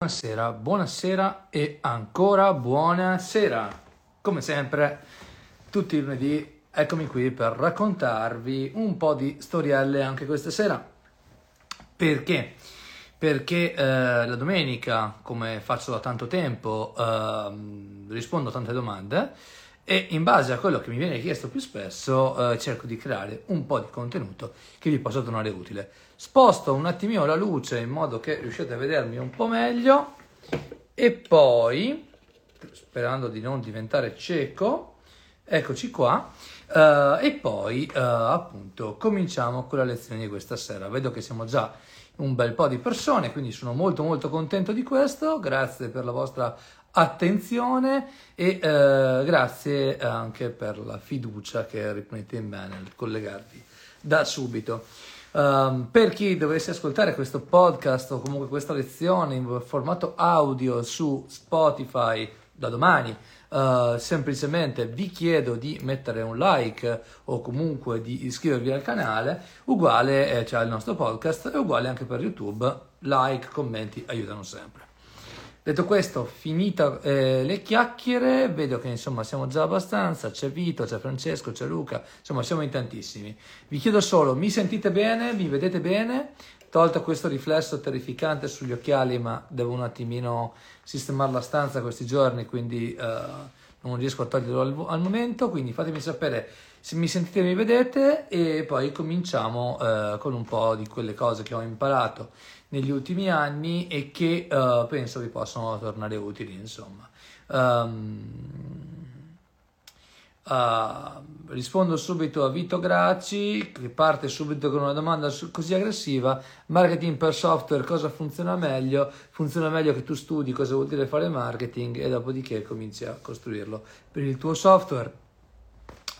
Buonasera, buonasera e ancora buonasera. Come sempre, tutti i lunedì, eccomi qui per raccontarvi un po' di storielle anche questa sera. Perché? Perché eh, la domenica, come faccio da tanto tempo, eh, rispondo a tante domande e in base a quello che mi viene chiesto più spesso eh, cerco di creare un po' di contenuto che vi possa tornare utile. Sposto un attimino la luce in modo che riusciate a vedermi un po' meglio e poi, sperando di non diventare cieco, eccoci qua, uh, e poi uh, appunto cominciamo con la lezione di questa sera. Vedo che siamo già un bel po' di persone, quindi sono molto molto contento di questo, grazie per la vostra attenzione e uh, grazie anche per la fiducia che riponete in me nel collegarvi da subito. Um, per chi dovesse ascoltare questo podcast o comunque questa lezione in formato audio su Spotify da domani, uh, semplicemente vi chiedo di mettere un like o comunque di iscrivervi al canale, uguale eh, cioè al nostro podcast e uguale anche per YouTube, like, commenti aiutano sempre. Detto questo, finite eh, le chiacchiere, vedo che insomma siamo già abbastanza, c'è Vito, c'è Francesco, c'è Luca, insomma siamo in tantissimi. Vi chiedo solo, mi sentite bene? Mi vedete bene? Tolto questo riflesso terrificante sugli occhiali, ma devo un attimino sistemare la stanza questi giorni, quindi uh, non riesco a toglierlo al, al, momento, quindi fatemi sapere se mi sentite e mi vedete e poi cominciamo uh, con un po' di quelle cose che ho imparato negli ultimi anni e che uh, penso vi possano tornare utili, insomma. Um, uh, rispondo subito a Vito Gracci che parte subito con una domanda così aggressiva. Marketing per software cosa funziona meglio? Funziona meglio che tu studi cosa vuol dire fare marketing e dopodiché cominci a costruirlo. Per il tuo software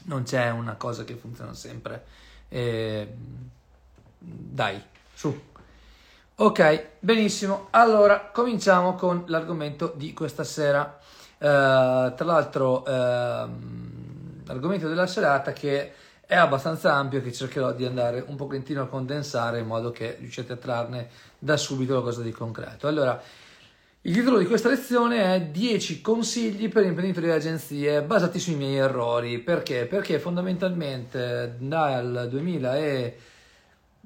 non c'è una cosa che funziona sempre. Eh, dai su Ok, benissimo. Allora, cominciamo con l'argomento di questa sera. Uh, tra l'altro, uh, l'argomento della serata che è abbastanza ampio che cercherò di andare un pochettino a condensare in modo che riusciate a trarne da subito qualcosa di concreto. Allora, il titolo di questa lezione è 10 consigli per imprenditori e agenzie basati sui miei errori. Perché? Perché fondamentalmente dal 2000 e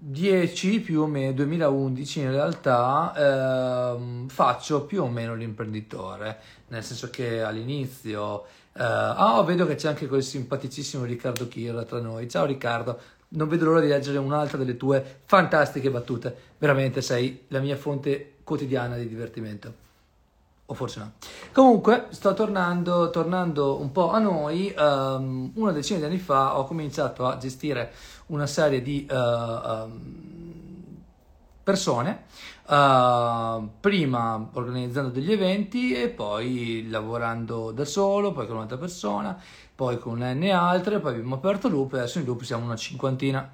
10 più o meno 2011 in realtà ehm, faccio più o meno l'imprenditore. Nel senso che all'inizio eh, ah vedo che c'è anche quel simpaticissimo Riccardo Chirra tra noi. Ciao Riccardo. Non vedo l'ora di leggere un'altra delle tue fantastiche battute. Veramente sei la mia fonte quotidiana di divertimento o forse no. Comunque, sto tornando, tornando un po' a noi. Um, una decina di anni fa ho cominciato a gestire una serie di uh, um, persone, uh, prima organizzando degli eventi e poi lavorando da solo, poi con un'altra persona, poi con N altre, poi abbiamo aperto Loop e adesso in Loop siamo una cinquantina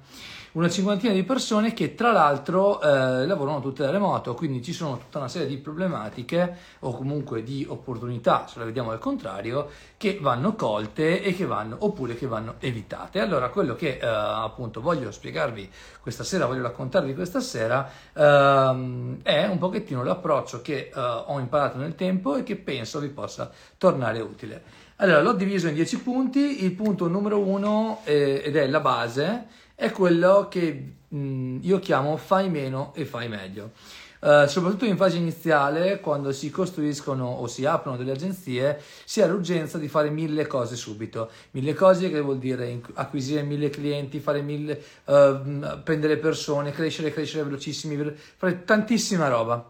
una cinquantina di persone che tra l'altro eh, lavorano tutte da remoto, quindi ci sono tutta una serie di problematiche o comunque di opportunità, se la vediamo al contrario, che vanno colte e che vanno oppure che vanno evitate. Allora, quello che eh, appunto voglio spiegarvi questa sera, voglio raccontarvi questa sera, ehm, è un pochettino l'approccio che eh, ho imparato nel tempo e che penso vi possa tornare utile. Allora, l'ho diviso in 10 punti, il punto numero uno, eh, ed è la base, è quello che mh, io chiamo fai meno e fai meglio. Uh, soprattutto in fase iniziale, quando si costruiscono o si aprono delle agenzie, si ha l'urgenza di fare mille cose subito. Mille cose che vuol dire acquisire mille clienti, fare mille, uh, prendere persone, crescere, crescere velocissimi, fare tantissima roba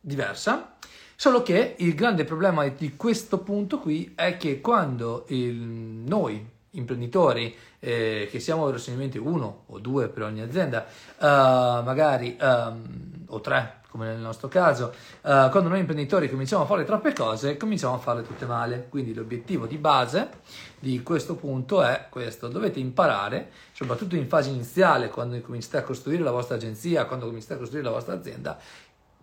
diversa. Solo che il grande problema di questo punto qui è che quando il, noi imprenditori, eh, che siamo verosimilmente uno o due per ogni azienda, uh, magari um, o tre come nel nostro caso, uh, quando noi imprenditori cominciamo a fare troppe cose, cominciamo a farle tutte male. Quindi l'obiettivo di base di questo punto è questo, dovete imparare, soprattutto in fase iniziale, quando cominciate a costruire la vostra agenzia, quando cominciate a costruire la vostra azienda,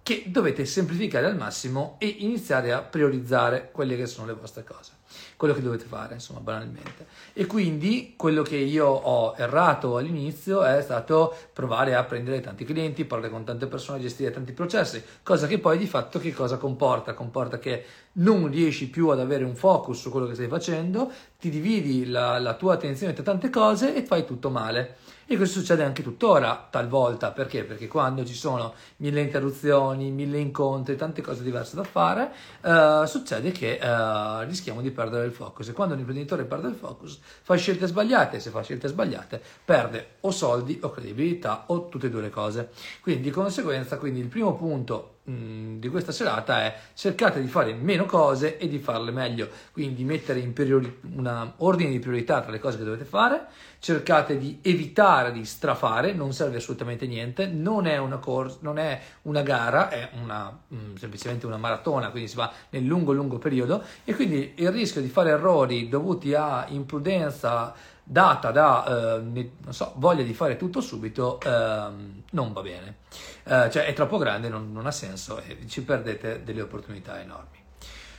che dovete semplificare al massimo e iniziare a priorizzare quelle che sono le vostre cose. quello che dovete fare, insomma, banalmente. E quindi quello che io ho errato all'inizio è stato provare a prendere tanti clienti, parlare con tante persone, gestire tanti processi, cosa che poi di fatto che cosa comporta? Comporta che non riesci più ad avere un focus su quello che stai facendo, ti dividi la, la tua attenzione tra tante cose e fai tutto male. E questo succede anche tuttora, talvolta, perché? Perché quando ci sono mille interruzioni, mille incontri, tante cose diverse da fare, eh, succede che eh, rischiamo di perdere il focus. E quando un imprenditore perde il focus, fa scelte sbagliate, e se fa scelte sbagliate, perde o soldi o credibilità o tutte e due le cose. Quindi di conseguenza, quindi il primo punto di questa serata è cercate di fare meno cose e di farle meglio, quindi mettere in priori- un ordine di priorità tra le cose che dovete fare, cercate di evitare di strafare, non serve assolutamente niente, non è una, cor- non è una gara, è una, mh, semplicemente una maratona, quindi si va nel lungo lungo periodo e quindi il rischio di fare errori dovuti a imprudenza, data da eh, so, voglia di fare tutto subito, eh, non va bene. Eh, cioè è troppo grande, non, non, ha senso e ci perdete delle opportunità enormi.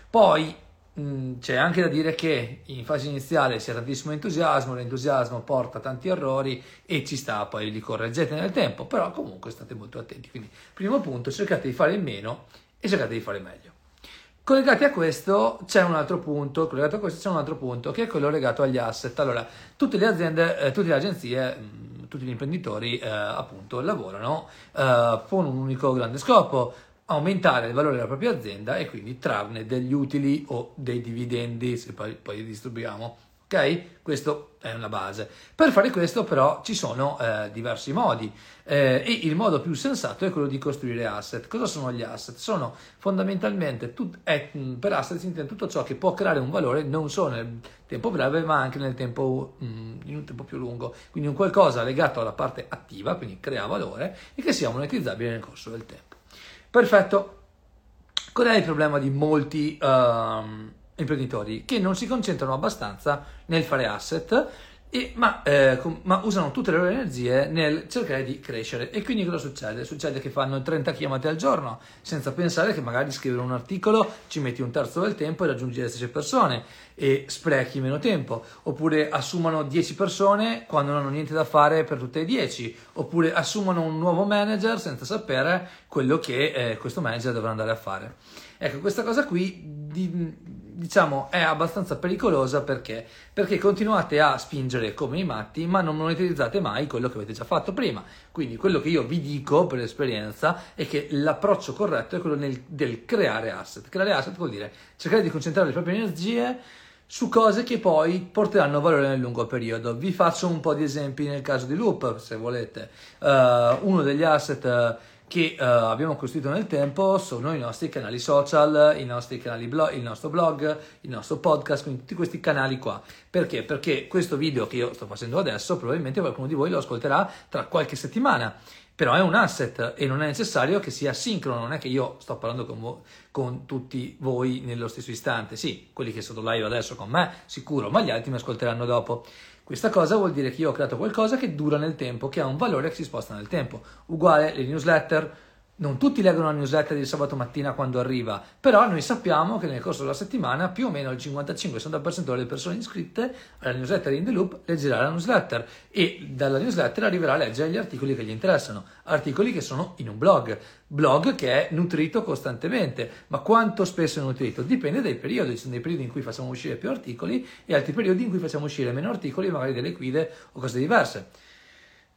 Poi mh, c'è anche da dire che in fase iniziale ha tantissimo entusiasmo, l'entusiasmo porta tanti errori e ci sta, poi li correggete nel tempo, però comunque state molto attenti. Quindi, primo punto, cercate di fare meno e cercate di fare meglio. Collegati a questo c'è un altro punto, collegato a questo c'è un altro punto che è quello legato agli asset. Allora, tutte le aziende, eh, tutte le agenzie, mh, mm, tutti gli imprenditori eh, appunto lavorano eh, con un unico grande scopo, aumentare il valore della propria azienda e quindi trarne degli utili o dei dividendi se poi, poi li distribuiamo Ok? Questo è una base. Per fare questo però ci sono eh, diversi modi eh, e il modo più sensato è quello di costruire asset. Cosa sono gli asset? Sono fondamentalmente, tut- mm, per asset si intende tutto ciò che può creare un valore non solo nel tempo breve ma anche nel tempo, mm, in un tempo più lungo. Quindi un qualcosa legato alla parte attiva, quindi crea valore e che sia monetizzabile nel corso del tempo. Perfetto. Qual è il problema di molti... Um, imprenditori che non si concentrano abbastanza nel fare asset, e, ma, eh, com, ma, usano tutte le loro energie nel cercare di crescere. E quindi cosa succede? Succede che fanno 30 chiamate al giorno senza pensare che magari scrivere un articolo ci metti un terzo del tempo e raggiungi le stesse persone e sprechi meno tempo. Oppure assumono 10 persone quando non hanno niente da fare per tutte e 10. Oppure assumono un nuovo manager senza sapere quello che eh, questo manager dovrà andare a fare. Ecco, questa cosa qui di, diciamo è abbastanza pericolosa perché? Perché continuate a spingere come i matti, ma non monetizzate mai quello che avete già fatto prima. Quindi quello che io vi dico per esperienza è che l'approccio corretto è quello nel, del creare asset. Creare asset vuol dire cercare di concentrare le proprie energie su cose che poi porteranno valore nel lungo periodo. Vi faccio un po' di esempi nel caso di Loop, se volete. Uh, uno degli asset che uh, abbiamo costruito nel tempo sono i nostri canali social, i nostri canali blog, il nostro blog, il nostro podcast, quindi tutti questi canali qua. Perché? Perché questo video che io sto facendo adesso probabilmente qualcuno di voi lo ascolterà tra qualche settimana. Però è un asset e non è necessario che sia sincrono, non è che io sto parlando con, vo- con tutti voi nello stesso istante. Sì, quelli che sono live adesso con me, sicuro, ma gli altri mi ascolteranno dopo. Questa cosa vuol dire che io ho creato qualcosa che dura nel tempo, che ha un valore che si sposta nel tempo. Uguale le newsletter, non tutti leggono la newsletter di sabato mattina quando arriva, però noi sappiamo che nel corso della settimana più o meno il 55-60% delle persone iscritte alla newsletter in The Loop leggerà la newsletter e dalla newsletter arriverà a leggere gli articoli che gli interessano, articoli che sono in un blog, blog che è nutrito costantemente, ma quanto spesso è nutrito? Dipende dai periodi, ci sono dei periodi in cui facciamo uscire più articoli e altri periodi in cui facciamo uscire meno articoli, magari delle guide o cose diverse.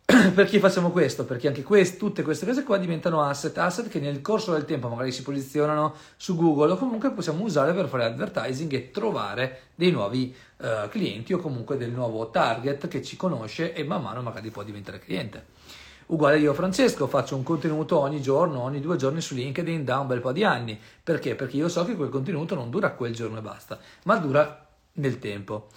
Perché facciamo questo? Perché anche quest, tutte queste cose qua diventano asset, asset che nel corso del tempo magari si posizionano su Google o comunque possiamo usare per fare advertising e trovare dei nuovi uh, clienti o comunque del nuovo target che ci conosce e man mano magari può diventare cliente. Uguale io Francesco, faccio un contenuto ogni giorno, ogni due giorni su LinkedIn da un bel po' di anni. Perché? Perché io so che quel contenuto non dura quel giorno e basta, ma dura nel tempo.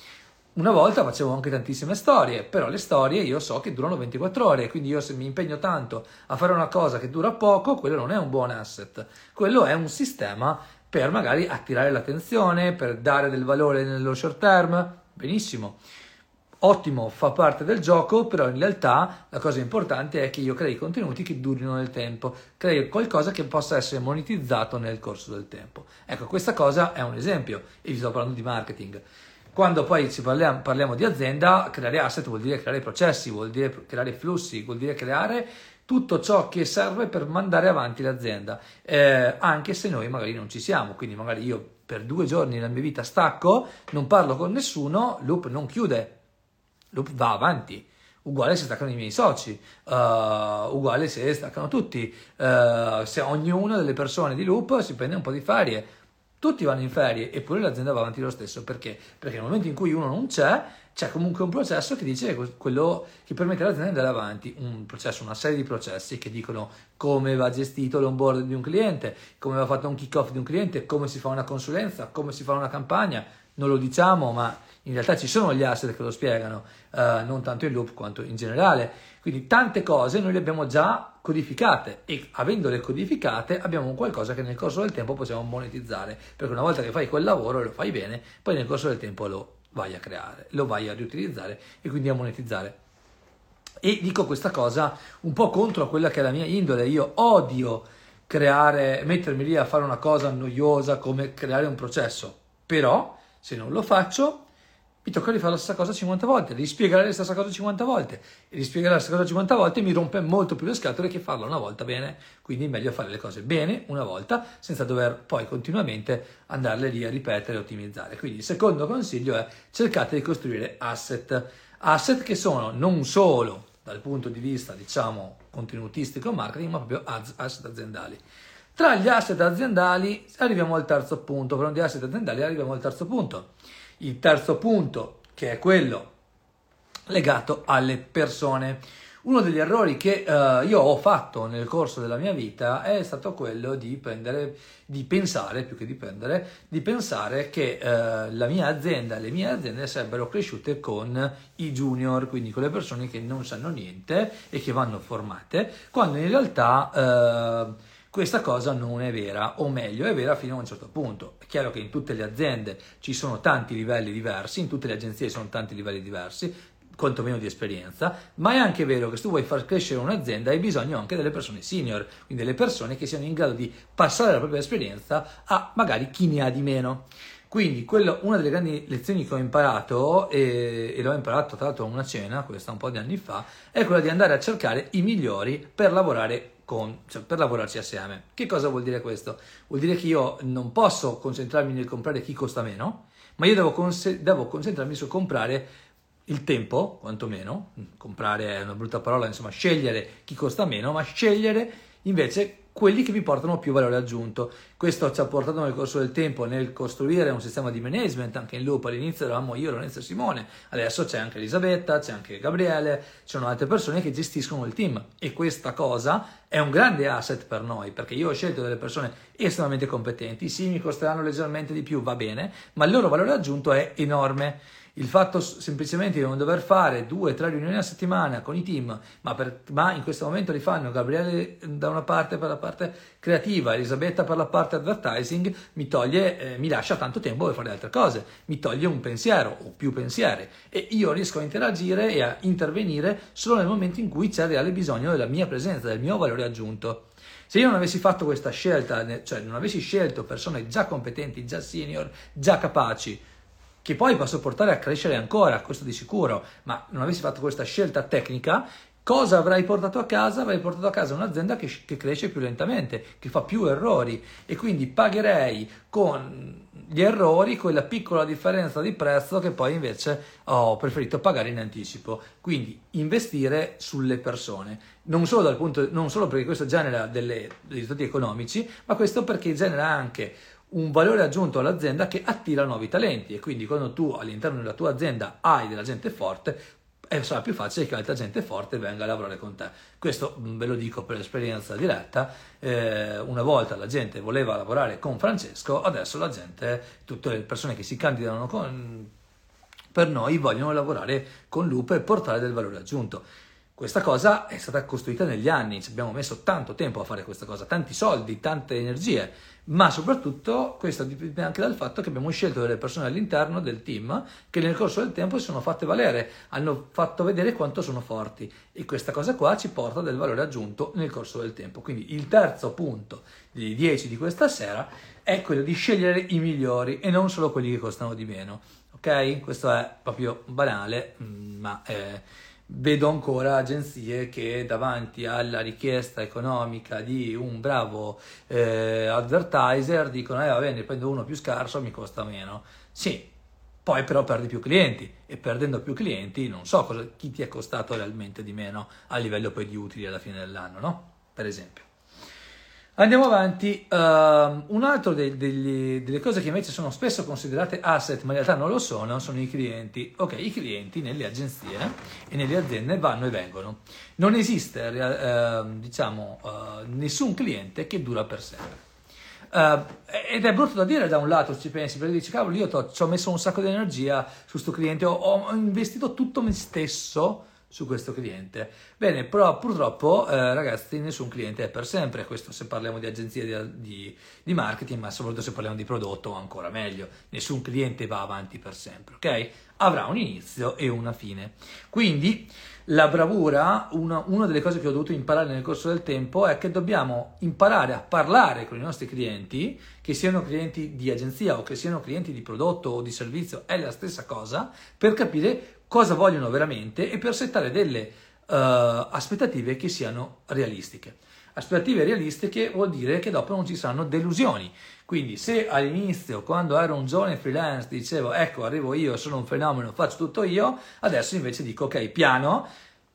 Una volta facevo anche tantissime storie, però le storie io so che durano 24 ore, quindi io se mi impegno tanto a fare una cosa che dura poco, quello non è un buon asset, quello è un sistema per magari attirare l'attenzione, per dare del valore nello short term, benissimo. ottimo, fa parte del gioco, però in realtà la cosa importante è che io crei contenuti che durino nel tempo, crei qualcosa che possa essere monetizzato nel corso del tempo. Ecco, questa cosa è un esempio e vi sto parlando di marketing. Quando poi parliamo, parliamo di azienda, creare asset vuol dire creare processi, vuol dire creare flussi, vuol dire creare tutto ciò che serve per mandare avanti l'azienda, eh, anche se noi magari non ci siamo, quindi magari io per due giorni nella mia vita stacco, non parlo con nessuno, Loop non chiude, Loop va avanti. Uguale se staccano i miei soci, uh, uguale se staccano tutti, uh, se ognuna delle persone di Loop si prende un po' di ferie, tutti vanno in ferie eppure l'azienda va avanti lo stesso. Perché? Perché nel momento in cui uno non c'è, c'è comunque un processo che dice quello che permette all'azienda di andare avanti, un processo, una serie di processi che dicono come va gestito l'onboard di un cliente, come va fatto un kick-off di un cliente, come si fa una consulenza, come si fa una campagna, non lo diciamo, ma in realtà ci sono gli asset che lo spiegano, eh, non tanto in loop quanto in generale. Quindi tante cose noi le abbiamo già codificate e avendole codificate abbiamo qualcosa che nel corso del tempo possiamo monetizzare, perché una volta che fai quel lavoro e lo fai bene, poi nel corso del tempo lo vai a creare, lo vai a riutilizzare e quindi a monetizzare. E dico questa cosa un po' contro quella che è la mia indole, io odio creare, mettermi lì a fare una cosa noiosa come creare un processo, però se non lo faccio mi tocca rifare la stessa cosa 50 volte, rispiegare la stessa cosa 50 volte e rispiegare la stessa cosa 50 volte mi rompe molto più le scatole che farlo una volta bene, quindi è meglio fare le cose bene una volta senza dover poi continuamente andarle lì a ripetere e ottimizzare. Quindi il secondo consiglio è cercate di costruire asset, asset che sono non solo dal punto di vista diciamo contenutistico marketing ma proprio asset aziendali. Tra gli asset aziendali arriviamo al terzo punto, parlando di asset aziendali arriviamo al terzo punto il terzo punto, che è quello legato alle persone. Uno degli errori che uh, io ho fatto nel corso della mia vita è stato quello di, prendere, di pensare, più che di prendere, di pensare che uh, la mia azienda, le mie aziende sarebbero cresciute con i junior, quindi con le persone che non sanno niente e che vanno formate, quando in realtà... Uh, questa cosa non è vera, o meglio, è vera fino a un certo punto. È chiaro che in tutte le aziende ci sono tanti livelli diversi, in tutte le agenzie ci sono tanti livelli diversi, quantomeno di esperienza, ma è anche vero che se tu vuoi far crescere un'azienda hai bisogno anche delle persone senior, quindi delle persone che siano in grado di passare la propria esperienza a magari chi ne ha di meno. Quindi quello, una delle grandi lezioni che ho imparato, e, e l'ho imparato tra l'altro a una cena, questa un po' di anni fa, è quella di andare a cercare i migliori per lavorare con, cioè per lavorarci assieme. Che cosa vuol dire questo? Vuol dire che io non posso concentrarmi nel comprare chi costa meno, ma io devo, cons- devo concentrarmi su comprare il tempo, quantomeno, comprare è una brutta parola, insomma, scegliere chi costa meno, ma scegliere invece quelli che vi portano più valore aggiunto. Questo ci ha portato nel corso del tempo nel costruire un sistema di management, anche in loop. All'inizio eravamo io, Lorenzo e Simone, adesso c'è anche Elisabetta, c'è anche Gabriele, ci sono altre persone che gestiscono il team. E questa cosa è un grande asset per noi perché io ho scelto delle persone estremamente competenti, sì mi costeranno leggermente di più, va bene, ma il loro valore aggiunto è enorme il fatto semplicemente di non dover fare due o tre riunioni a settimana con i team, ma, per, ma, in questo momento li fanno Gabriele da una parte per la parte creativa, Elisabetta per la parte advertising, mi toglie, eh, mi lascia tanto tempo per fare altre cose, mi toglie un pensiero o più pensieri e io riesco a interagire e a intervenire solo nel momento in cui c'è reale bisogno della mia presenza, del mio valore aggiunto. Se io non avessi fatto questa scelta, cioè non avessi scelto persone già competenti, già senior, già capaci, che poi posso portare a crescere ancora, questo di sicuro, ma non avessi fatto questa scelta tecnica, cosa avrei portato a casa? Avrei portato a casa un'azienda che, che, cresce più lentamente, che fa più errori e quindi pagherei con gli errori quella piccola differenza di prezzo che poi invece ho preferito pagare in anticipo. Quindi investire sulle persone, non solo, punto, non solo perché questo genera dei risultati economici, ma questo perché genera anche un valore aggiunto all'azienda che attira nuovi talenti e quindi quando tu all'interno della tua azienda hai della gente forte è sarà più facile che altra gente forte venga a lavorare con te. Questo mm, ve lo dico per esperienza diretta. Eh, una volta la gente voleva lavorare con Francesco, adesso la gente, tutte le persone che si candidano con, per noi vogliono lavorare con Lupo e portare del valore aggiunto. Questa cosa è stata costruita negli anni, ci abbiamo messo tanto tempo a fare questa cosa, tanti soldi, tante energie ma soprattutto questo dipende anche dal fatto che abbiamo scelto delle persone all'interno del team che nel corso del tempo si sono fatte valere, hanno fatto vedere quanto sono forti e questa cosa qua ci porta del valore aggiunto nel corso del tempo. Quindi il terzo punto dei 10 di questa sera è quello di scegliere i migliori e non solo quelli che costano di meno. Ok? Questo è proprio banale, mm, ma... Eh, vedo ancora agenzie che davanti alla richiesta economica di un bravo eh, advertiser dicono eh va bene prendo uno più scarso mi costa meno sì poi però perdi più clienti e perdendo più clienti non so cosa, chi ti è costato realmente di meno a livello poi di utili alla fine dell'anno no? per esempio Andiamo avanti, uh, un altro dei, degli, delle cose che invece sono spesso considerate asset ma in realtà non lo sono, sono i clienti. Ok, i clienti nelle agenzie e nelle aziende vanno e vengono. Non esiste, uh, diciamo, uh, nessun cliente che dura per sempre. Uh, ed è brutto da dire da un lato, ci pensi, perché dici, cavolo, io ci ho messo un sacco di energia su questo cliente, ho, ho investito tutto me stesso su questo cliente. Bene, però purtroppo eh, ragazzi nessun cliente è per sempre, questo se parliamo di agenzie di, di, di, marketing, ma soprattutto se parliamo di prodotto ancora meglio, nessun cliente va avanti per sempre, ok? Avrà un inizio e una fine. Quindi la bravura, una, una delle cose che ho dovuto imparare nel corso del tempo è che dobbiamo imparare a parlare con i nostri clienti, che siano clienti di agenzia o che siano clienti di prodotto o di servizio, è la stessa cosa, per capire cosa vogliono veramente e per settare delle uh, aspettative che siano realistiche. Aspettative realistiche vuol dire che dopo non ci saranno delusioni. Quindi se all'inizio, quando ero un giovane freelance, dicevo ecco arrivo io, sono un fenomeno, faccio tutto io, adesso invece dico ok, piano,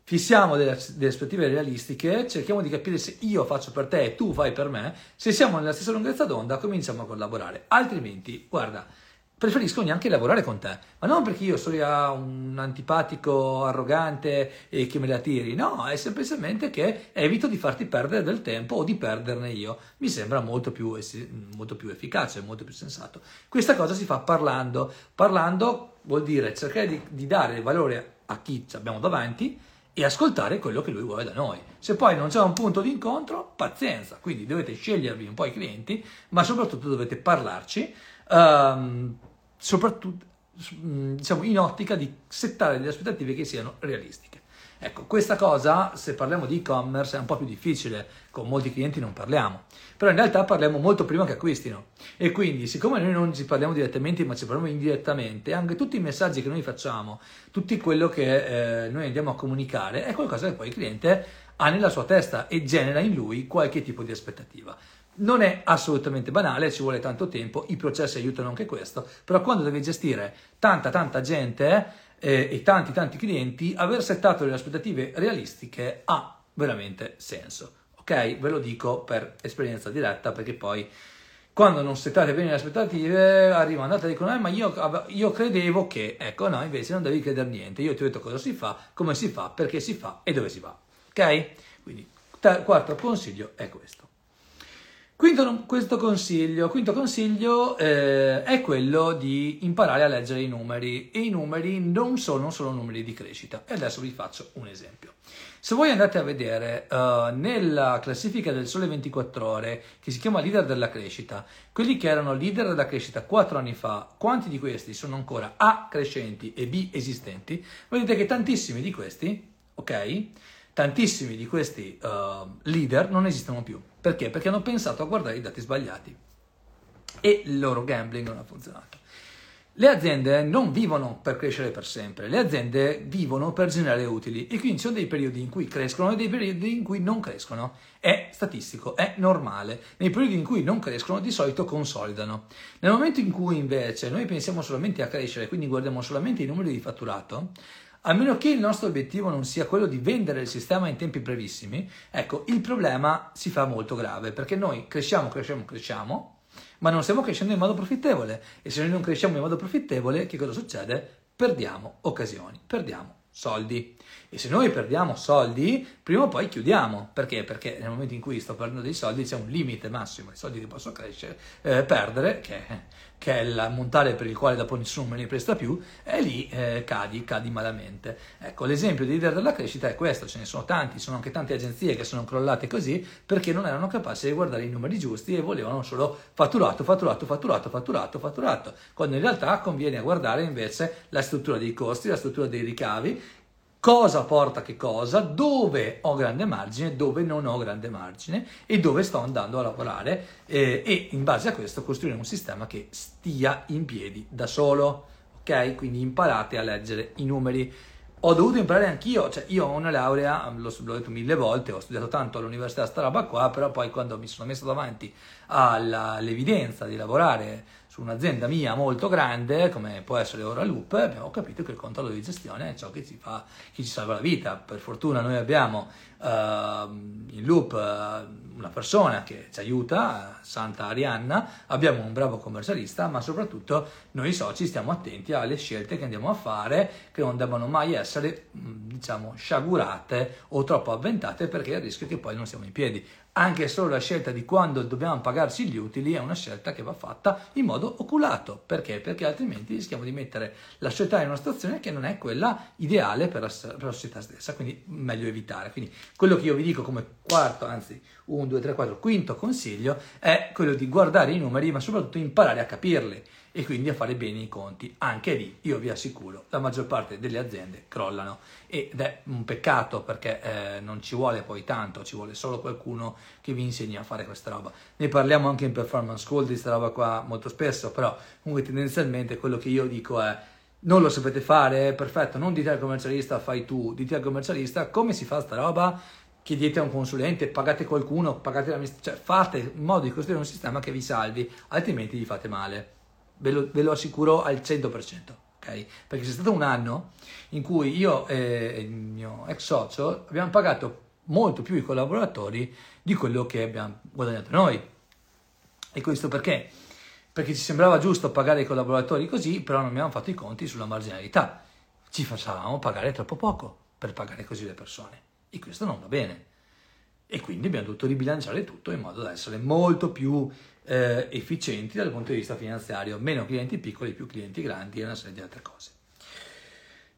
fissiamo delle, delle, aspettative realistiche, cerchiamo di capire se io faccio per te e tu fai per me, se siamo nella stessa lunghezza d'onda cominciamo a collaborare, altrimenti guarda preferisco neanche lavorare con te, ma non perché io sia un antipatico arrogante e che me la tiri, no, è semplicemente che evito di farti perdere del tempo o di perderne io, mi sembra molto più, molto più efficace, molto più sensato. Questa cosa si fa parlando, parlando vuol dire cercare di, di dare valore a chi abbiamo davanti e ascoltare quello che lui vuole da noi. Se poi non c'è un punto di incontro, pazienza, quindi dovete scegliervi un po' i clienti, ma soprattutto dovete parlarci. Um, soprattutto mm, diciamo, in ottica di settare delle aspettative che siano realistiche. Ecco, questa cosa, se parliamo di e-commerce, è un po' più difficile, con molti clienti non parliamo, però in realtà parliamo molto prima che acquistino. E quindi, siccome noi non ci parliamo direttamente, ma ci parliamo indirettamente, anche tutti i messaggi che noi facciamo, tutto quello che eh, noi andiamo a comunicare, è qualcosa che poi il cliente ha nella sua testa e genera in lui qualche tipo di aspettativa. Non è assolutamente banale, ci vuole tanto tempo, i processi aiutano anche questo, però quando devi gestire tanta tanta gente eh, e tanti tanti clienti, aver settato delle aspettative realistiche ha veramente senso. Ok? Ve lo dico per esperienza diretta perché poi quando non settate bene le aspettative arrivano andate e dicono eh, ma io, io, credevo che ecco no invece non devi credere niente io ti ho detto cosa si fa come si fa perché si fa e dove si va ok quindi ter- quarto consiglio è questo Quinto, questo consiglio, quinto consiglio eh, è quello di imparare a leggere i numeri e i numeri non sono solo numeri di crescita e adesso vi faccio un esempio. Se voi andate a vedere uh, nella classifica del Sole 24 Ore che si chiama leader della crescita, quelli che erano leader della crescita 4 anni fa, quanti di questi sono ancora A crescenti e B esistenti? Vedete che tantissimi di questi, ok? Tantissimi di questi uh, leader non esistono più. Perché? Perché hanno pensato a guardare i dati sbagliati e il loro gambling non ha funzionato. Le aziende non vivono per crescere per sempre, le aziende vivono per generare utili e quindi ci sono dei periodi in cui crescono e dei periodi in cui non crescono. È statistico, è normale. Nei periodi in cui non crescono di solito consolidano. Nel momento in cui invece noi pensiamo solamente a crescere, quindi guardiamo solamente i numeri di fatturato, a meno che il nostro obiettivo non sia quello di vendere il sistema in tempi brevissimi, ecco, il problema si fa molto grave perché noi cresciamo, cresciamo, cresciamo, ma non stiamo crescendo in modo profittevole e se noi non cresciamo in modo profittevole, che cosa succede? Perdiamo occasioni, perdiamo soldi. E se noi perdiamo soldi, prima o poi chiudiamo. Perché? Perché nel momento in cui sto perdendo dei soldi c'è un limite massimo ai soldi che posso crescere, eh, perdere, che, che è l'ammontare per il quale dopo nessuno me ne presta più, e lì eh, cadi, cadi malamente. Ecco, l'esempio di leader della crescita è questo, ce ne sono tanti, sono anche tante agenzie che sono crollate così perché non erano capaci di guardare i numeri giusti e volevano solo fatturato, fatturato, fatturato, fatturato, fatturato, quando in realtà conviene guardare invece la struttura dei costi, la struttura dei ricavi cosa porta che cosa, dove ho grande margine, dove non ho grande margine e dove sto andando a lavorare eh, e in base a questo costruire un sistema che stia in piedi da solo. Ok? Quindi imparate a leggere i numeri. Ho dovuto imparare anch'io, cioè io ho una laurea, l'ho, detto mille volte, ho studiato tanto all'università sta roba qua, però poi quando mi sono messo davanti all'evidenza di lavorare un'azienda mia molto grande, come può essere ora Loop, abbiamo capito che il controllo di gestione è ciò che ci, fa, che ci salva la vita. Per fortuna noi abbiamo uh, in Loop uh, una persona che ci aiuta, Santa Arianna, abbiamo un bravo commercialista, ma soprattutto noi soci stiamo attenti alle scelte che andiamo a fare, che non debbano mai essere, diciamo, sciagurate o troppo avventate perché il rischio è che poi non siamo in piedi anche solo la scelta di quando dobbiamo pagarci gli utili è una scelta che va fatta in modo oculato. Perché? Perché altrimenti rischiamo di mettere la società in una situazione che non è quella ideale per la, per la società stessa, quindi meglio evitare. Quindi quello che io vi dico come quarto, anzi 1, 2, 3, 4, quinto consiglio è quello di guardare i numeri ma soprattutto imparare a capirli e quindi a fare bene i conti. Anche lì, io vi assicuro, la maggior parte delle aziende crollano ed è un peccato perché eh, non ci vuole poi tanto, ci vuole solo qualcuno che vi insegni a fare questa roba. Ne parliamo anche in performance school di questa roba qua molto spesso, però comunque tendenzialmente quello che io dico è non lo sapete fare, perfetto, non dite al commercialista fai tu, dite al commercialista come si fa sta roba, chiedete a un consulente, pagate qualcuno, pagate la cioè fate in modo di costruire un sistema che vi salvi, altrimenti vi fate male ve lo, ve lo assicuro al 100%. Okay? Perché c'è stato un anno in cui io e il mio ex socio abbiamo pagato molto più i collaboratori di quello che abbiamo guadagnato noi. E questo perché? Perché ci sembrava giusto pagare i collaboratori così, però non abbiamo fatto i conti sulla marginalità. Ci facevamo pagare troppo poco per pagare così le persone. E questo non va bene. E quindi abbiamo dovuto ribilanciare tutto in modo da essere molto più eh, efficienti dal punto di vista finanziario, meno clienti piccoli, più clienti grandi e una serie di altre cose.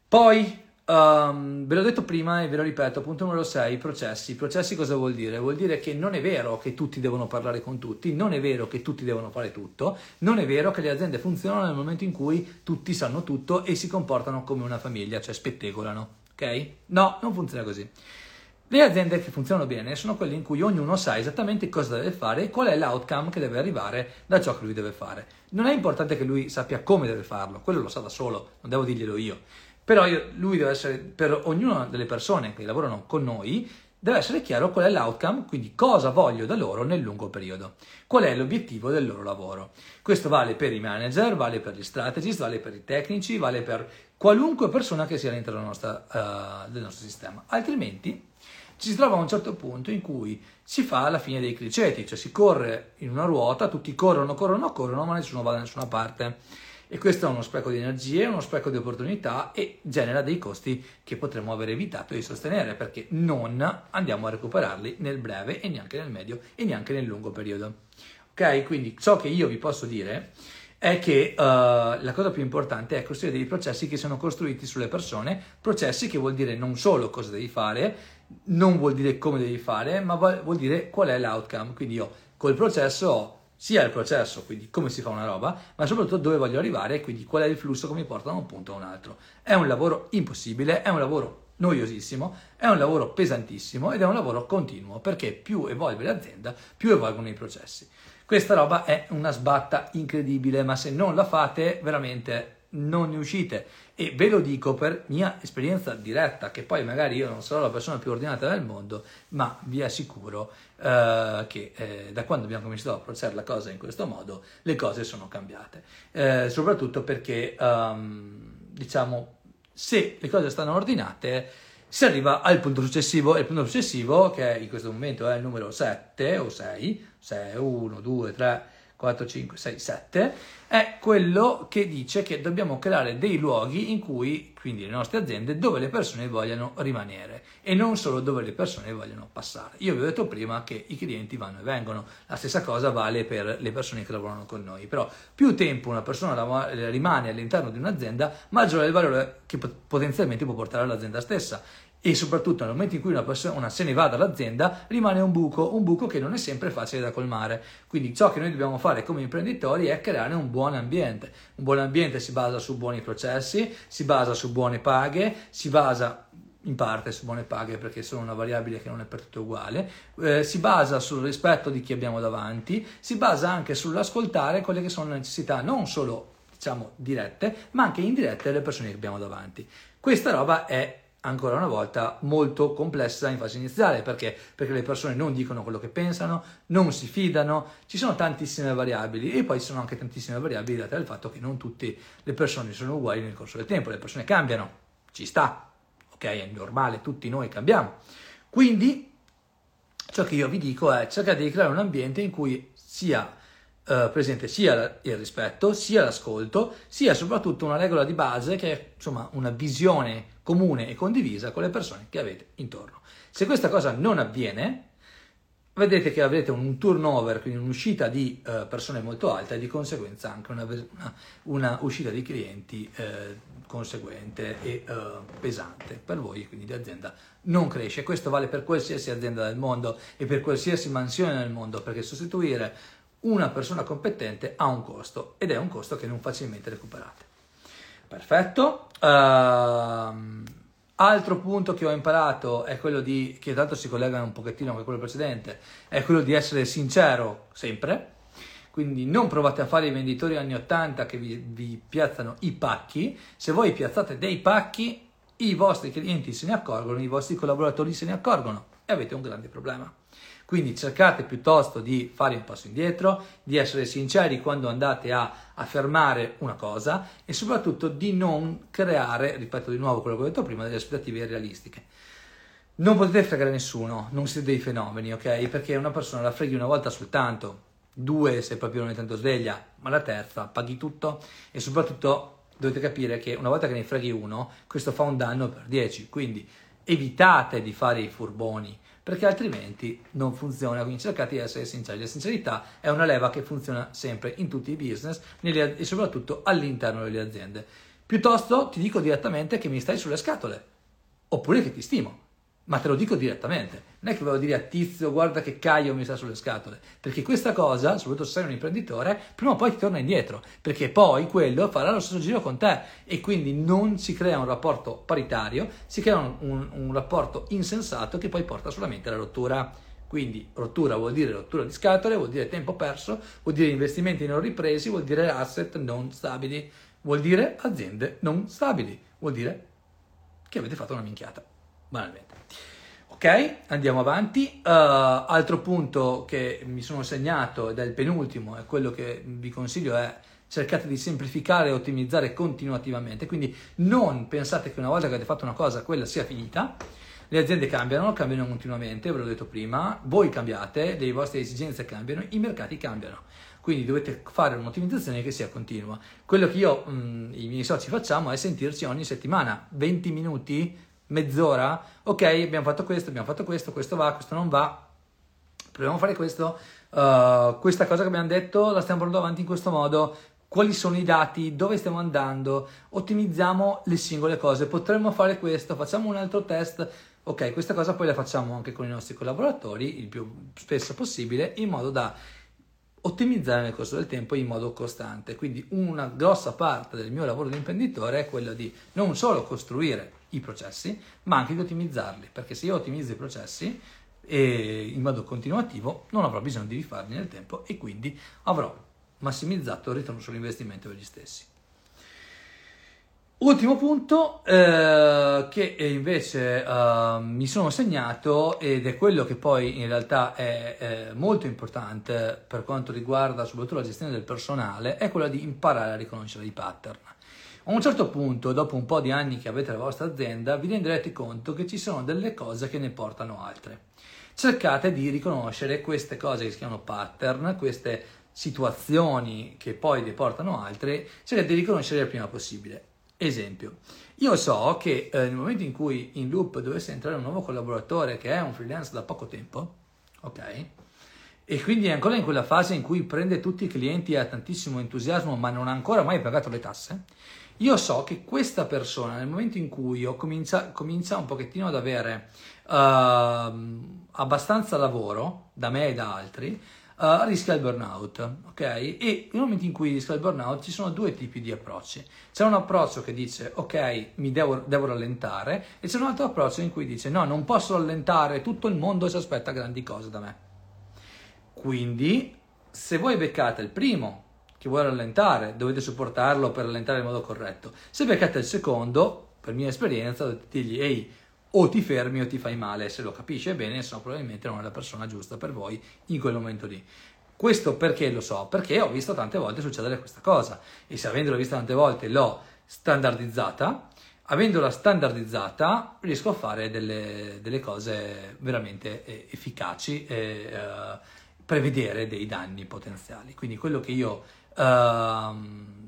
Poi, um, ve l'ho detto prima e ve lo ripeto, punto numero 6, processi. Processi cosa vuol dire? Vuol dire che non è vero che tutti devono parlare con tutti, non è vero che tutti devono fare tutto, non è vero che le aziende funzionano nel momento in cui tutti sanno tutto e si comportano come una famiglia, cioè spettegolano, ok? No, non funziona così. Le aziende che funzionano bene sono quelle in cui ognuno sa esattamente cosa deve fare e qual è l'outcome che deve arrivare da ciò che lui deve fare. Non è importante che lui sappia come deve farlo, quello lo sa da solo, non devo dirglielo io. Però io, lui deve essere, per ognuna delle persone che lavorano con noi, deve essere chiaro qual è l'outcome, quindi cosa voglio da loro nel lungo periodo, qual è l'obiettivo del loro lavoro. Questo vale per i manager, vale per gli strategist, vale per i tecnici, vale per qualunque persona che sia all'interno del nostro, uh, del nostro sistema. Altrimenti ci si trova a un certo punto in cui si fa la fine dei criceti, cioè si corre in una ruota, tutti corrono, corrono, corrono, ma nessuno va da nessuna parte. E questo è uno spreco di energie, uno spreco di opportunità e genera dei costi che potremmo aver evitato di sostenere perché non andiamo a recuperarli nel breve e neanche nel medio e neanche nel lungo periodo. Ok? Quindi ciò che io vi posso dire è che uh, la cosa più importante è costruire dei processi che sono costruiti sulle persone, processi che vuol dire non solo cosa devi fare, non vuol dire come devi fare, ma vuol dire qual è l'outcome. Quindi io col processo ho sia il processo, quindi come si fa una roba, ma soprattutto dove voglio arrivare, quindi qual è il flusso che mi porta da un punto a un altro. È un lavoro impossibile, è un lavoro noiosissimo, è un lavoro pesantissimo ed è un lavoro continuo, perché più evolve l'azienda, più evolvono i processi. Questa roba è una sbatta incredibile, ma se non la fate, veramente non ne uscite. E ve lo dico per mia esperienza diretta, che poi magari io non sarò la persona più ordinata del mondo, ma vi assicuro eh, che eh, da quando abbiamo cominciato a approcciare la cosa in questo modo, le cose sono cambiate. Eh, soprattutto perché, um, diciamo, se le cose stanno ordinate, si arriva al punto successivo, e il punto successivo, che in questo momento è il numero 7 o 6, 6, 1, 2, 3, 4, 5, 6, 7, è quello che dice che dobbiamo creare dei luoghi in cui, quindi le nostre aziende, dove le persone vogliono rimanere e non solo dove le persone vogliono passare. Io vi ho detto prima che i clienti vanno e vengono, la stessa cosa vale per le persone che lavorano con noi, però più tempo una persona rimane all'interno di un'azienda, maggiore è il valore che potenzialmente può portare all'azienda stessa e soprattutto nel momento in cui una persona se ne va dall'azienda rimane un buco, un buco che non è sempre facile da colmare. Quindi ciò che noi dobbiamo fare come imprenditori è creare un buon ambiente. Un buon ambiente si basa su buoni processi, si basa su buone paghe, si basa in parte su buone paghe perché sono una variabile che non è per tutto uguale, eh, si basa sul rispetto di chi abbiamo davanti, si basa anche sull'ascoltare quelle che sono le necessità non solo diciamo dirette, ma anche indirette delle persone che abbiamo davanti. Questa roba è ancora una volta molto complessa in fase iniziale perché? perché le persone non dicono quello che pensano, non si fidano, ci sono tantissime variabili e poi ci sono anche tantissime variabili date dal fatto che non tutte le persone sono uguali nel corso del tempo, le persone cambiano, ci sta, ok, è normale, tutti noi cambiamo. Quindi ciò che io vi dico è cercate di creare un ambiente in cui sia Uh, presente sia il rispetto, sia l'ascolto, sia soprattutto una regola di base che è insomma una visione comune e condivisa con le persone che avete intorno. Se questa cosa non avviene, vedete che avrete un turnover, quindi un'uscita di uh, persone molto alta e di conseguenza anche una, una, una uscita di clienti uh, conseguente e uh, pesante per voi, quindi l'azienda non cresce. Questo vale per qualsiasi azienda del mondo e per qualsiasi mansione nel mondo, perché sostituire una persona competente ha un costo ed è un costo che non facilmente recuperate. Perfetto. Uh, altro punto che ho imparato è quello di, che tanto si collega un pochettino anche quello precedente, è quello di essere sincero sempre. Quindi non provate a fare i venditori anni 80 che vi, vi piazzano i pacchi. Se voi piazzate dei pacchi, i vostri clienti se ne accorgono, i vostri collaboratori se ne accorgono e avete un grande problema. Quindi cercate piuttosto di fare un passo indietro, di essere sinceri quando andate a affermare una cosa e soprattutto di non creare, ripeto di nuovo quello che ho detto prima, delle aspettative irrealistiche. Non potete fregare nessuno, non siete dei fenomeni, ok? Perché una persona la freghi una volta soltanto, due se proprio non è tanto sveglia, ma la terza paghi tutto e soprattutto dovete capire che una volta che ne freghi uno, questo fa un danno per dieci, quindi evitate di fare i furboni, perché altrimenti non funziona. Quindi cercate di essere sinceri. La sincerità è una leva che funziona sempre in tutti i business nelle, e soprattutto all'interno delle aziende. Piuttosto ti dico direttamente che mi stai sulle scatole, oppure che ti stimo ma te lo dico direttamente. Non è che volevo dire a Tizio, guarda che Caio mi sta sulle scatole, perché questa cosa, soprattutto se sei un imprenditore, prima o poi ti torna indietro, perché poi quello farà lo stesso giro con te e quindi non si crea un rapporto paritario, si crea un, un, un rapporto insensato che poi porta solamente alla rottura. Quindi rottura vuol dire rottura di scatole, vuol dire tempo perso, vuol dire investimenti non ripresi, vuol dire asset non stabili, vuol dire aziende non stabili, vuol dire che avete fatto una minchiata banalmente. Ok, andiamo avanti. Uh, altro punto che mi sono segnato ed è il penultimo, è quello che vi consiglio è cercate di semplificare e ottimizzare continuativamente, quindi non pensate che una volta che avete fatto una cosa quella sia finita. Le aziende cambiano, cambiano continuamente, ve l'ho detto prima, voi cambiate, le vostre esigenze cambiano, i mercati cambiano. Quindi dovete fare un'ottimizzazione che sia continua. Quello che io, mh, i miei soci facciamo è sentirci ogni settimana, 20 minuti mezz'ora, ok, abbiamo fatto questo, abbiamo fatto questo, questo va, questo non va, proviamo a fare questo, uh, questa cosa che abbiamo detto la stiamo portando avanti in questo modo, quali sono i dati, dove stiamo andando, ottimizziamo le singole cose, potremmo fare questo, facciamo un altro test, ok, questa cosa poi la facciamo anche con i nostri collaboratori il più spesso possibile in modo da ottimizzare nel corso del tempo in modo costante. Quindi una grossa parte del mio lavoro di imprenditore è quello di non solo costruire i processi, ma anche di ottimizzarli, perché se io ottimizzo i processi in modo continuativo non avrò bisogno di rifarli nel tempo e quindi avrò massimizzato il ritorno sull'investimento per gli stessi. Ultimo punto eh, che invece eh, mi sono segnato ed è quello che poi in realtà è, è, molto importante per quanto riguarda soprattutto la gestione del personale, è quella di imparare a riconoscere i pattern. A un certo punto, dopo un po' di anni che avete la vostra azienda, vi renderete conto che ci sono delle cose che ne portano altre. Cercate di riconoscere queste cose che si chiamano pattern, queste situazioni che poi ne portano altre, cerca di riconoscere il prima possibile. Esempio, io so che eh, nel momento in cui in loop dovesse entrare un nuovo collaboratore che è un freelance da poco tempo, ok? E quindi è ancora in quella fase in cui prende tutti i clienti e ha tantissimo entusiasmo, ma non ha ancora mai pagato le tasse. Io so che questa persona, nel momento in cui comincia, comincia un pochettino ad avere uh, abbastanza lavoro da me e da altri, uh, rischia il burnout, ok? E nel momento in cui rischia il burnout ci sono due tipi di approcci. C'è un approccio che dice ok, mi devo, devo rallentare e c'è un altro approccio in cui dice no, non posso rallentare, tutto il mondo si aspetta grandi cose da me. Quindi, se voi beccate il primo che vuole rallentare, dovete supportarlo per rallentare in modo corretto. Se beccate il secondo, per mia esperienza, dovete dirgli ehi, o ti fermi o ti fai male, se lo capisce bene, insomma, probabilmente non è la persona giusta per voi in quel momento lì. Questo perché lo so? Perché ho visto tante volte succedere questa cosa e se avendola vista tante volte l'ho standardizzata, avendola standardizzata riesco a fare delle, delle cose veramente eh, efficaci e uh, prevedere dei danni potenziali. Quindi quello che io uh,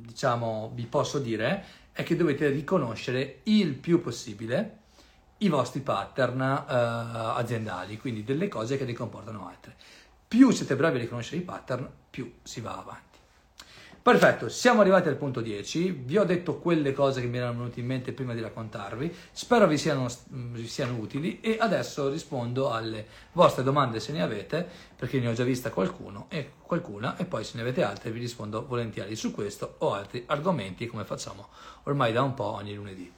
diciamo vi posso dire è che dovete riconoscere il più possibile i vostri pattern uh, aziendali, quindi delle cose che ne comportano altre. Più siete bravi a riconoscere i pattern, più si va avanti. Perfetto, siamo arrivati al punto 10, vi ho detto quelle cose che mi erano venute in mente prima di raccontarvi, spero vi siano, vi siano, utili e adesso rispondo alle vostre domande se ne avete, perché ne ho già vista qualcuno e qualcuna e poi se ne avete altre vi rispondo volentieri su questo o altri argomenti come facciamo ormai da un po' ogni lunedì.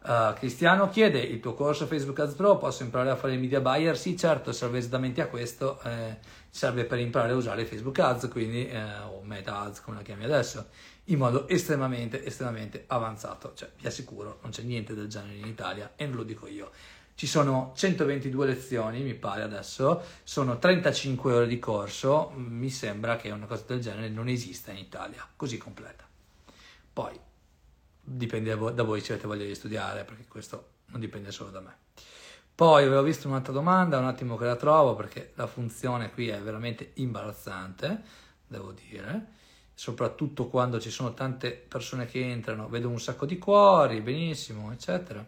Uh, Cristiano chiede il tuo corso Facebook Ads Pro, posso imparare a fare il media buyer? Sì, certo, serve esattamente a questo, eh, serve per imparare a usare Facebook Ads, quindi, eh, o Meta Ads come la chiami adesso, in modo estremamente, estremamente avanzato. Cioè, vi assicuro, non c'è niente del genere in Italia e non lo dico io. Ci sono 122 lezioni, mi pare adesso, sono 35 ore di corso, mi sembra che una cosa del genere non esista in Italia, così completa. Poi, dipende da voi se avete voglia di studiare, perché questo non dipende solo da me. Poi avevo visto un'altra domanda, un attimo che la trovo, perché la funzione qui è veramente imbarazzante, devo dire, soprattutto quando ci sono tante persone che entrano, vedo un sacco di cuori, benissimo, eccetera.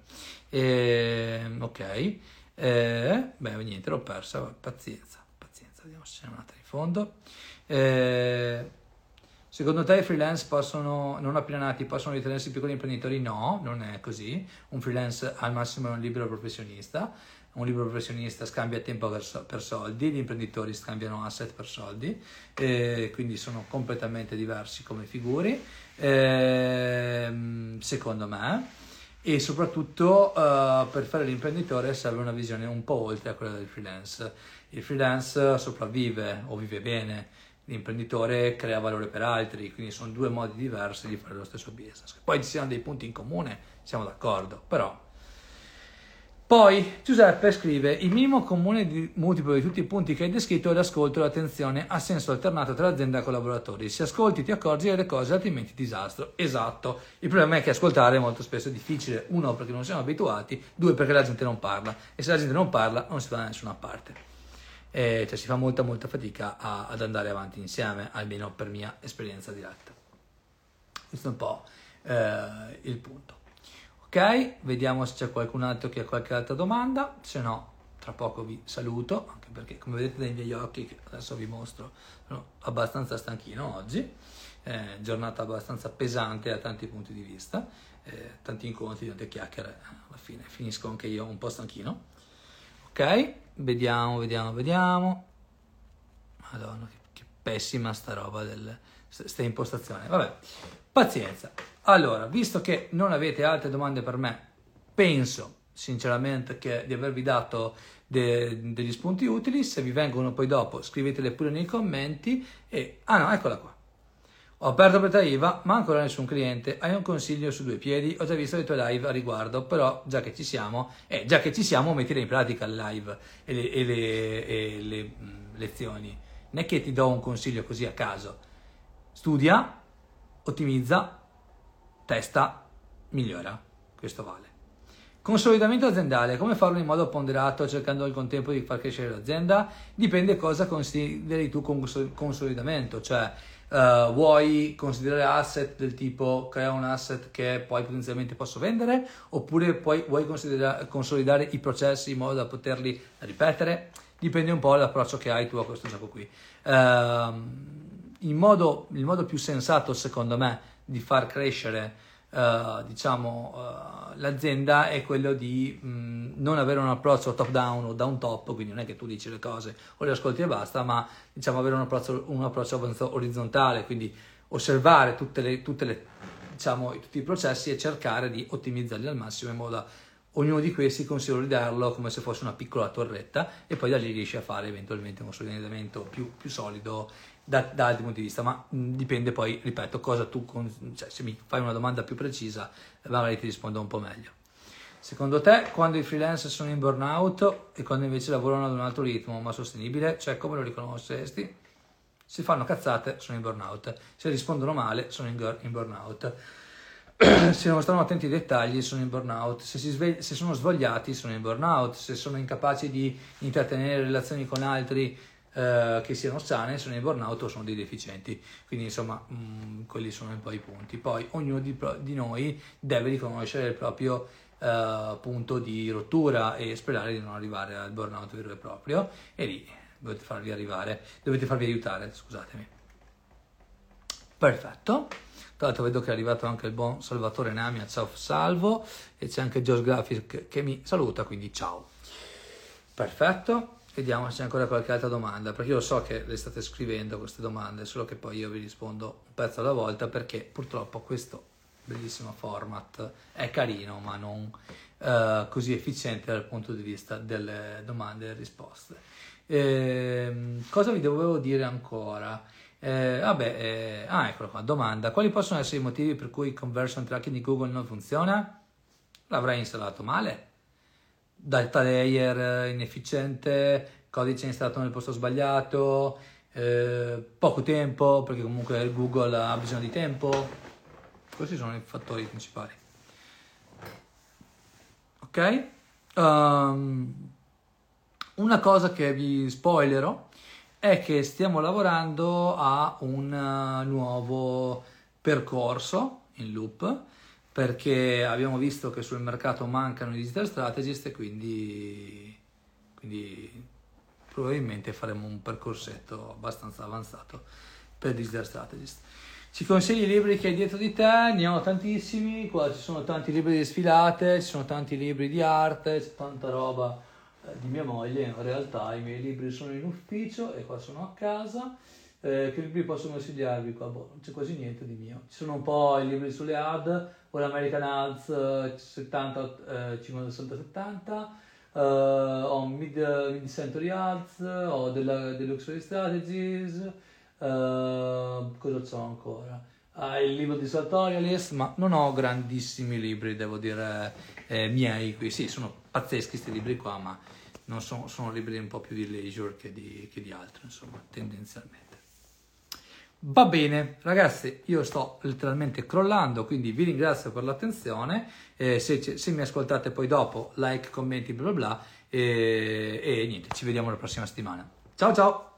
E, ok, e, beh, niente, l'ho persa, pazienza, pazienza, vediamo se c'è un'altra in fondo. E, Secondo te i freelance possono, non appena nati, possono ritenersi piccoli imprenditori? No, non è così. Un freelance al massimo è un libero professionista. Un libero professionista scambia tempo per, soldi, gli imprenditori scambiano asset per soldi, eh, quindi sono completamente diversi come figure, eh, secondo me. E soprattutto eh, per fare l'imprenditore serve una visione un po' oltre a quella del freelance. Il freelance sopravvive o vive bene l'imprenditore crea valore per altri, quindi sono due modi diversi di fare lo stesso business. Poi ci siano dei punti in comune, siamo d'accordo, però... Poi Giuseppe scrive: Il minimo comune di multiplo di tutti i punti che hai descritto è l'ascolto e l'attenzione a senso alternato tra azienda e collaboratori. Se ascolti ti accorgi delle cose, altrimenti disastro. Esatto. Il problema è che ascoltare molto spesso è difficile. Uno, perché non siamo abituati, due, perché la gente non parla. E se la gente non parla, non si va da nessuna parte eh, cioè si fa molta molta fatica a, ad andare avanti insieme, almeno per mia esperienza diretta. Questo è un po' eh, il punto. Ok, vediamo se c'è qualcun altro che ha qualche altra domanda, se no tra poco vi saluto, anche perché come vedete dai miei occhi, che adesso vi mostro, sono abbastanza stanchino oggi, eh, giornata abbastanza pesante da tanti punti di vista, eh, tanti incontri, tante chiacchiere, alla fine finisco anche io un po' stanchino. Ok, vediamo, vediamo, vediamo. Madonna, che, pessima sta roba del sta impostazione. Vabbè, pazienza. Allora, visto che non avete altre domande per me, penso sinceramente che di avervi dato de, degli spunti utili. Se vi vengono poi dopo, scrivetele pure nei commenti. E ah no, eccola qua. Ho aperto per IVA, ma ancora nessun cliente. Hai un consiglio su due piedi? Ho già visto le tue live a riguardo, però già che ci siamo, eh, già che ci siamo, mettile in pratica il live e le, e le, e le mm, lezioni. Non è che ti do un consiglio così a caso. Studia, ottimizza, testa, migliora. Questo vale. Consolidamento aziendale, come farlo in modo ponderato cercando al contempo di far crescere l'azienda? Dipende cosa consideri tu con consolidamento, cioè uh, vuoi considerare asset del tipo crea un asset che poi potenzialmente posso vendere oppure poi vuoi consolidare i processi in modo da poterli ripetere? Dipende un po' dall'approccio che hai tu a questo gioco qui. Uh, il, modo, il modo più sensato secondo me di far crescere uh, diciamo, uh, l'azienda è quello di mh, non avere un approccio top down o down top, quindi non è che tu dici le cose o le ascolti e basta, ma diciamo avere un approccio, un approccio orizzontale, quindi osservare tutte le, tutte le, diciamo, tutti i processi e cercare di ottimizzarli al massimo in modo da ognuno di questi consolidarlo come se fosse una piccola torretta e poi da lì riesci a fare eventualmente un consolidamento più, più solido da, da, altri punti di vista, ma mh, dipende poi, ripeto, cosa tu, con, cioè, se mi fai una domanda più precisa, magari ti rispondo un po' meglio. Secondo te, quando i freelance sono in burnout e quando invece lavorano ad un altro ritmo ma sostenibile, cioè come lo riconosceresti? Se fanno cazzate, sono in burnout. Se rispondono male, sono in, in burnout. se non stanno attenti ai dettagli, sono in burnout. Se, svegli- se sono svogliati, sono in burnout. Se sono incapaci di intrattenere relazioni con altri eh, che siano sane, sono in burnout o sono dei deficienti. Quindi insomma, mh, mm, quelli sono un po' i punti. Poi ognuno di, di noi deve riconoscere il proprio eh, punto di rottura e sperare di non arrivare al burnout vero e proprio e lì dovete farvi arrivare, dovete farvi aiutare, scusatemi. Perfetto. Tra l'altro vedo che è arrivato anche il buon Salvatore Namia, ciao salvo, e c'è anche Josh Graphic che mi saluta, quindi ciao. Perfetto. Vediamo se c'è ancora qualche altra domanda, perché io so che le state scrivendo queste domande, solo che poi io vi rispondo un pezzo alla volta, perché purtroppo questo bellissimo format è carino, ma non uh, così efficiente dal punto di vista delle domande e risposte. Eh, cosa vi dovevo dire ancora? Eh, vabbè, eh, ah, eccolo qua, domanda. Quali possono essere i motivi per cui il conversion tracking di Google non funziona? L'avrei installato male data layer inefficiente, codice installato nel posto sbagliato, eh, poco tempo perché comunque Google ha bisogno di tempo. Questi sono i fattori principali. Ok? Um, una cosa che vi spoilerò è che stiamo lavorando a un uh, nuovo percorso in loop perché abbiamo visto che sul mercato mancano i digital strategist e quindi, quindi probabilmente faremo un percorsetto abbastanza avanzato per digital strategist. Ci consigli i libri che hai dietro di te? Ne ho tantissimi, qua ci sono tanti libri di sfilate, ci sono tanti libri di arte, c'è tanta roba eh, di mia moglie, in realtà i miei libri sono in ufficio e qua sono a casa. Eh, che libri posso consigliarvi qua? Boh, non c'è quasi niente di mio. Ci sono un po' i libri sulle ad, o l'American Ads 70, eh, 50, 60, 70, eh, ho Mid, Mid Century Ads, ho della, Luxury Strategies, eh, cosa c'ho ancora? Ah, il libro di Sartorialist, ma non ho grandissimi libri, devo dire, eh, miei qui. Sì, sono pazzeschi questi libri qua, ma sono, sono libri un po' più di leisure che di, che di altro, insomma, tendenzialmente. Va bene, ragazzi, io sto letteralmente crollando, quindi vi ringrazio per l'attenzione. Eh, se, se, mi ascoltate poi dopo, like, commenti, bla bla bla. E, e niente, ci vediamo la prossima settimana. Ciao ciao!